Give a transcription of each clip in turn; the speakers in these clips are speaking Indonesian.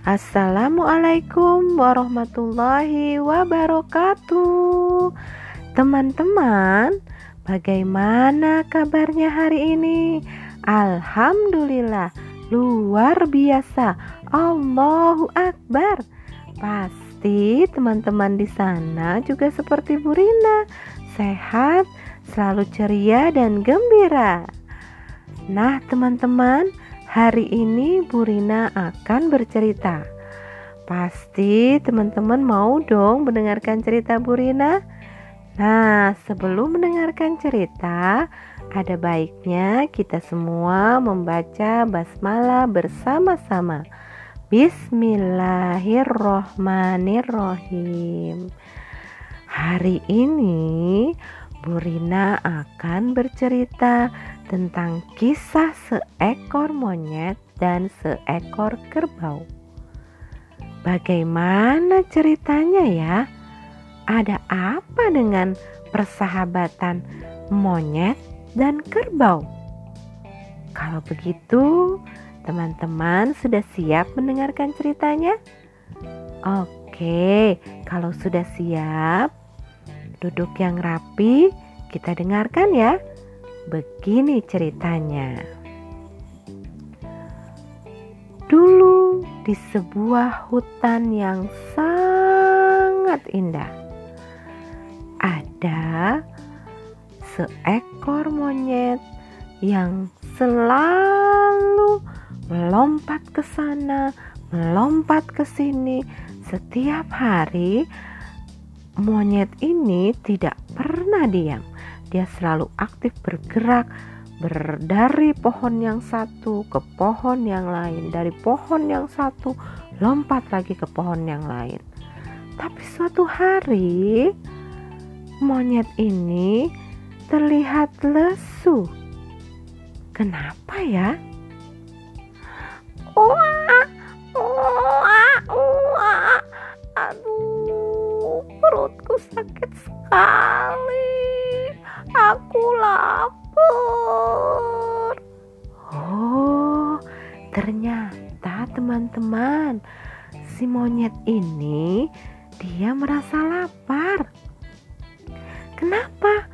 Assalamualaikum warahmatullahi wabarakatuh. Teman-teman, bagaimana kabarnya hari ini? Alhamdulillah, luar biasa. Allahu Akbar. Pasti teman-teman di sana juga seperti Bu Rina, sehat, selalu ceria dan gembira. Nah, teman-teman, Hari ini Bu Rina akan bercerita. Pasti teman-teman mau dong mendengarkan cerita Bu Rina? Nah, sebelum mendengarkan cerita, ada baiknya kita semua membaca basmalah bersama-sama. Bismillahirrohmanirrohim. Hari ini Bu Rina akan bercerita tentang kisah seekor monyet dan seekor kerbau. Bagaimana ceritanya ya? Ada apa dengan persahabatan monyet dan kerbau? Kalau begitu, teman-teman sudah siap mendengarkan ceritanya? Oke, kalau sudah siap, duduk yang rapi, kita dengarkan ya. Begini ceritanya. Dulu di sebuah hutan yang sangat indah, ada seekor monyet yang selalu melompat ke sana, melompat ke sini setiap hari. Monyet ini tidak pernah diam dia selalu aktif bergerak ber dari pohon yang satu ke pohon yang lain, dari pohon yang satu lompat lagi ke pohon yang lain. Tapi suatu hari monyet ini terlihat lesu. Kenapa ya? Wah, wah, wah. Aduh, perutku sakit sekali. Teman-teman, si monyet ini dia merasa lapar. Kenapa?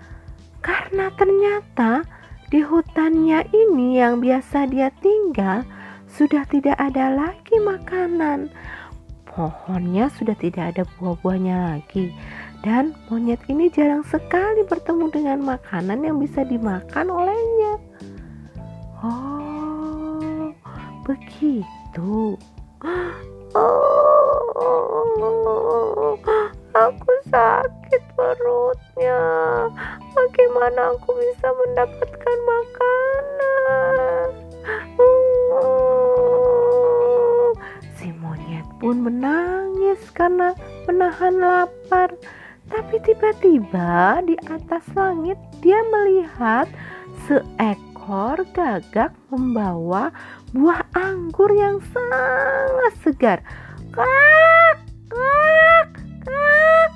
Karena ternyata di hutannya ini yang biasa dia tinggal sudah tidak ada lagi makanan. Pohonnya sudah tidak ada buah-buahnya lagi dan monyet ini jarang sekali bertemu dengan makanan yang bisa dimakan olehnya. Oh, begitu. Oh, aku sakit perutnya. Bagaimana aku bisa mendapatkan makanan? Si monyet pun menangis karena menahan lapar. Tapi tiba-tiba di atas langit dia melihat seekor gagak membawa buah anggur yang sangat segar. Kak, kak, kak.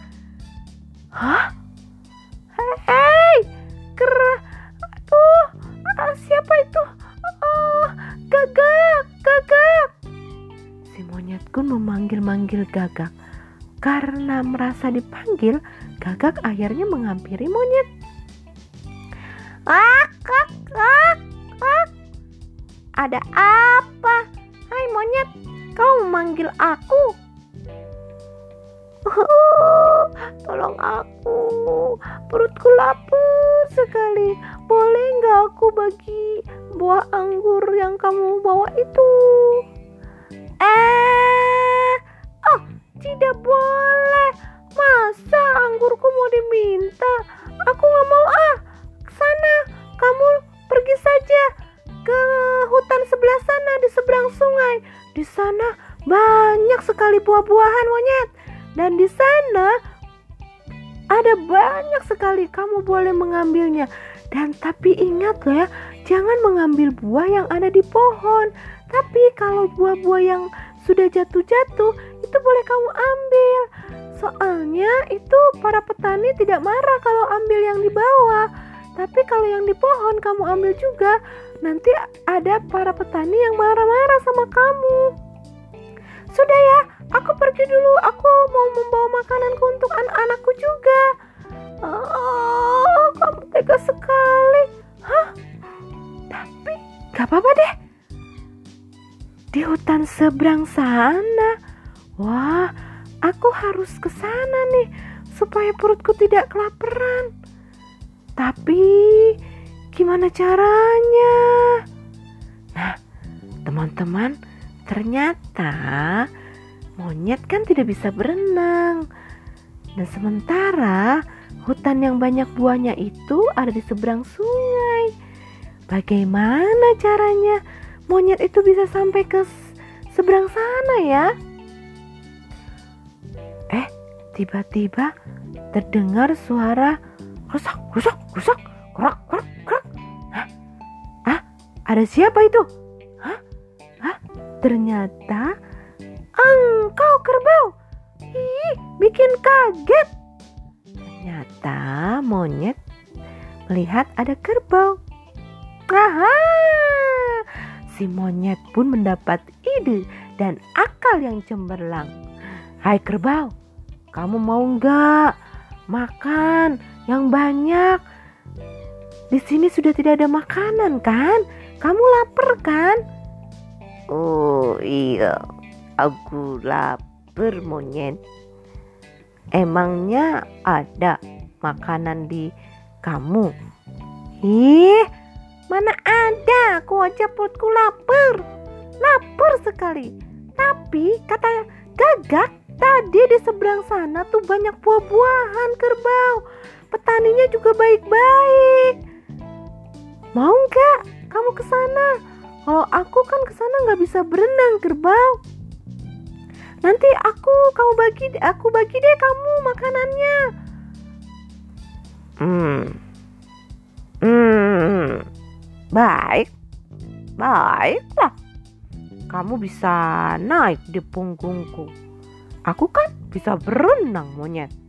Hah? Hei, ker, aduh, ah, siapa itu? Oh, gagak, gagak. Si monyet pun memanggil-manggil gagak. Karena merasa dipanggil, gagak akhirnya menghampiri monyet. Ah, Ada apa? Hai monyet, kau memanggil aku? Tolong aku, perutku lapar sekali. Boleh nggak aku bagi buah anggur yang kamu bawa itu? Eh, oh, tidak boleh. Masa anggurku mau diminta? Aku nggak mau ah. Sana, kamu pergi saja ke hutan sebelah sana di seberang sungai. Di sana banyak sekali buah-buahan monyet. Dan di sana ada banyak sekali kamu boleh mengambilnya. Dan tapi ingat ya, jangan mengambil buah yang ada di pohon. Tapi kalau buah-buah yang sudah jatuh-jatuh, itu boleh kamu ambil. Soalnya itu para petani tidak marah kalau ambil yang di bawah. Tapi kalau yang di pohon kamu ambil juga, nanti ada para petani yang marah-marah sama kamu. sudah ya, aku pergi dulu. Aku mau membawa makananku untuk anak-anakku juga. Oh, kamu tega sekali. Hah? Tapi gak apa-apa deh. Di hutan seberang sana. Wah, aku harus ke sana nih supaya perutku tidak kelaparan. Tapi gimana caranya? Nah, teman-teman, ternyata monyet kan tidak bisa berenang. Dan sementara hutan yang banyak buahnya itu ada di seberang sungai. Bagaimana caranya monyet itu bisa sampai ke seberang sana ya? Eh, tiba-tiba terdengar suara rusak, rusak, rusak, kerak, kerak, kerak. Hah? Ah, ada siapa itu? Hah? Hah? Ternyata engkau kerbau. Ih, bikin kaget. Ternyata monyet melihat ada kerbau. Aha! Si monyet pun mendapat ide dan akal yang cemerlang. Hai kerbau, kamu mau nggak makan yang banyak? Di sini sudah tidak ada makanan kan? Kamu lapar kan? Oh iya, aku lapar monyet. Emangnya ada makanan di kamu? Ih, mana ada? Aku aja perutku lapar. Lapar sekali. Tapi kata gagak tadi di seberang sana tuh banyak buah-buahan kerbau. Petaninya juga baik-baik. Mau nggak kamu ke sana? Kalau aku kan ke sana nggak bisa berenang kerbau. Nanti aku kamu bagi aku bagi deh kamu makanannya. Hmm. Hmm. Baik. Baiklah. Kamu bisa naik di punggungku. Aku kan bisa berenang monyet.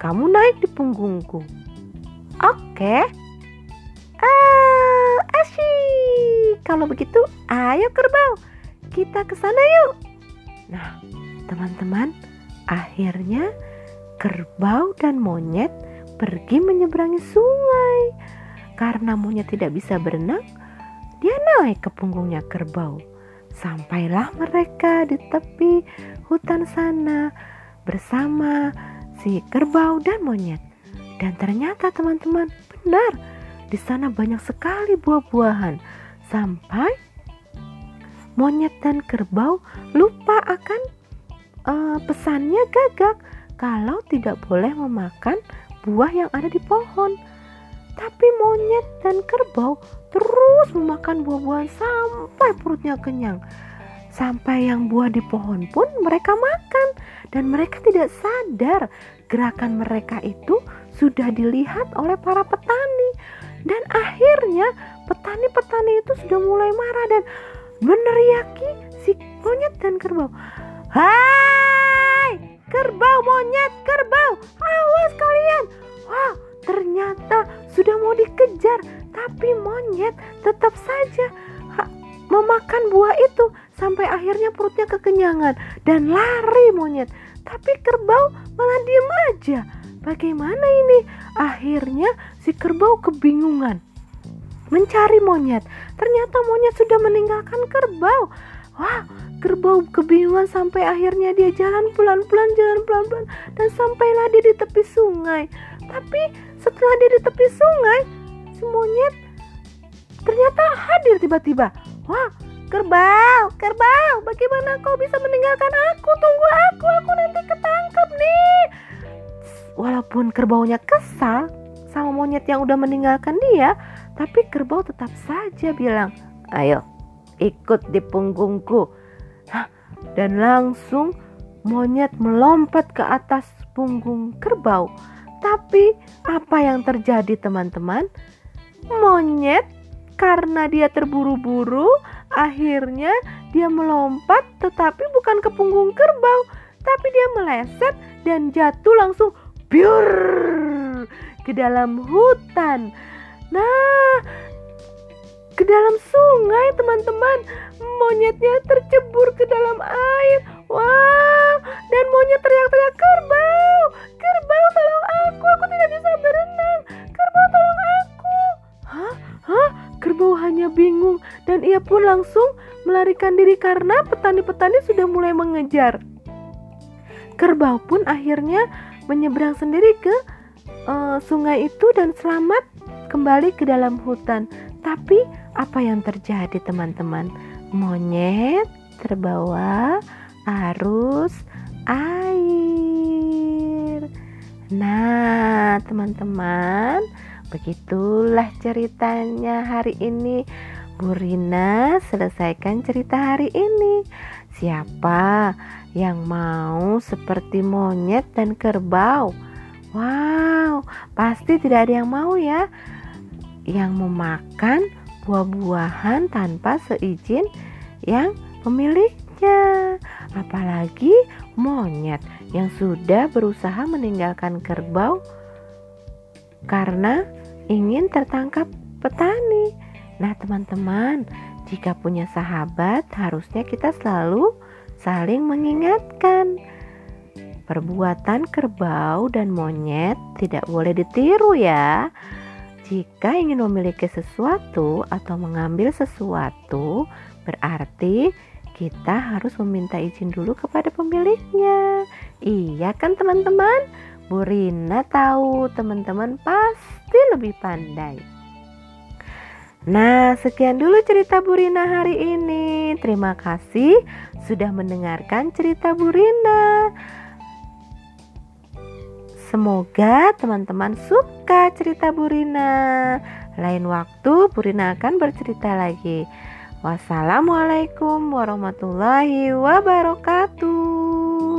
Kamu naik di punggungku. Oke. Uh, asyik. Kalau begitu, ayo kerbau. Kita ke sana yuk. Nah, teman-teman, akhirnya kerbau dan monyet pergi menyeberangi sungai. Karena monyet tidak bisa berenang, dia naik ke punggungnya kerbau. Sampailah mereka di tepi hutan sana bersama si kerbau dan monyet. Dan ternyata teman-teman, benar di sana banyak sekali buah-buahan. Sampai monyet dan kerbau lupa akan uh, pesannya gagak kalau tidak boleh memakan buah yang ada di pohon. Tapi monyet dan kerbau terus memakan buah-buahan sampai perutnya kenyang. Sampai yang buah di pohon pun mereka makan dan mereka tidak sadar gerakan mereka itu sudah dilihat oleh para petani. Dan akhirnya petani-petani itu sudah mulai marah dan meneriaki si monyet dan kerbau. Hai, kerbau monyet, kerbau, awas kalian. Wah, ternyata sudah mau dikejar, tapi monyet tetap saja memakan buah itu sampai akhirnya perutnya kekenyangan dan lari monyet. Tapi kerbau malah diem aja. Bagaimana ini? Akhirnya si kerbau kebingungan mencari monyet. Ternyata monyet sudah meninggalkan kerbau. Wah, kerbau kebingungan sampai akhirnya dia jalan pelan-pelan, jalan pelan-pelan dan sampailah dia di tepi sungai. Tapi setelah dia di tepi sungai, si monyet ternyata hadir tiba-tiba. Wah, kerbau, kerbau, bagaimana kau bisa meninggalkan aku? Tunggu aku, aku nanti ketangkep nih. Walaupun kerbaunya kesal sama monyet yang udah meninggalkan dia, tapi kerbau tetap saja bilang, "Ayo, ikut di punggungku." Hah, dan langsung monyet melompat ke atas punggung kerbau. Tapi apa yang terjadi, teman-teman? Monyet karena dia terburu-buru, akhirnya dia melompat tetapi bukan ke punggung kerbau, tapi dia meleset dan jatuh langsung biur ke dalam hutan. Nah, ke dalam sungai teman-teman. Monyetnya tercebur ke dalam air. Wah, dan monyet teriak-teriak kerbau, kerbau tolong aku, aku tidak bisa berenang, kerbau tolong aku. Hah? Hah? Kerbau hanya bingung dan ia pun langsung melarikan diri karena petani-petani sudah mulai mengejar. Kerbau pun akhirnya menyeberang sendiri ke uh, sungai itu dan selamat kembali ke dalam hutan. Tapi apa yang terjadi teman-teman? Monyet terbawa arus air. Nah, teman-teman, begitulah ceritanya hari ini. Bu Rina selesaikan cerita hari ini. Siapa yang mau seperti monyet dan kerbau? Wow, pasti tidak ada yang mau ya. Yang memakan buah-buahan tanpa seizin yang pemiliknya. Apalagi monyet yang sudah berusaha meninggalkan kerbau karena ingin tertangkap petani. Nah, teman-teman, jika punya sahabat, harusnya kita selalu saling mengingatkan. Perbuatan kerbau dan monyet tidak boleh ditiru, ya. Jika ingin memiliki sesuatu atau mengambil sesuatu, berarti kita harus meminta izin dulu kepada pemiliknya. Iya kan teman-teman? Bu Rina tahu teman-teman pasti lebih pandai. Nah, sekian dulu cerita Bu Rina hari ini. Terima kasih sudah mendengarkan cerita Bu Rina. Semoga teman-teman suka cerita Bu Rina. Lain waktu Bu Rina akan bercerita lagi. Wassalamualaikum warahmatullahi wabarakatuh.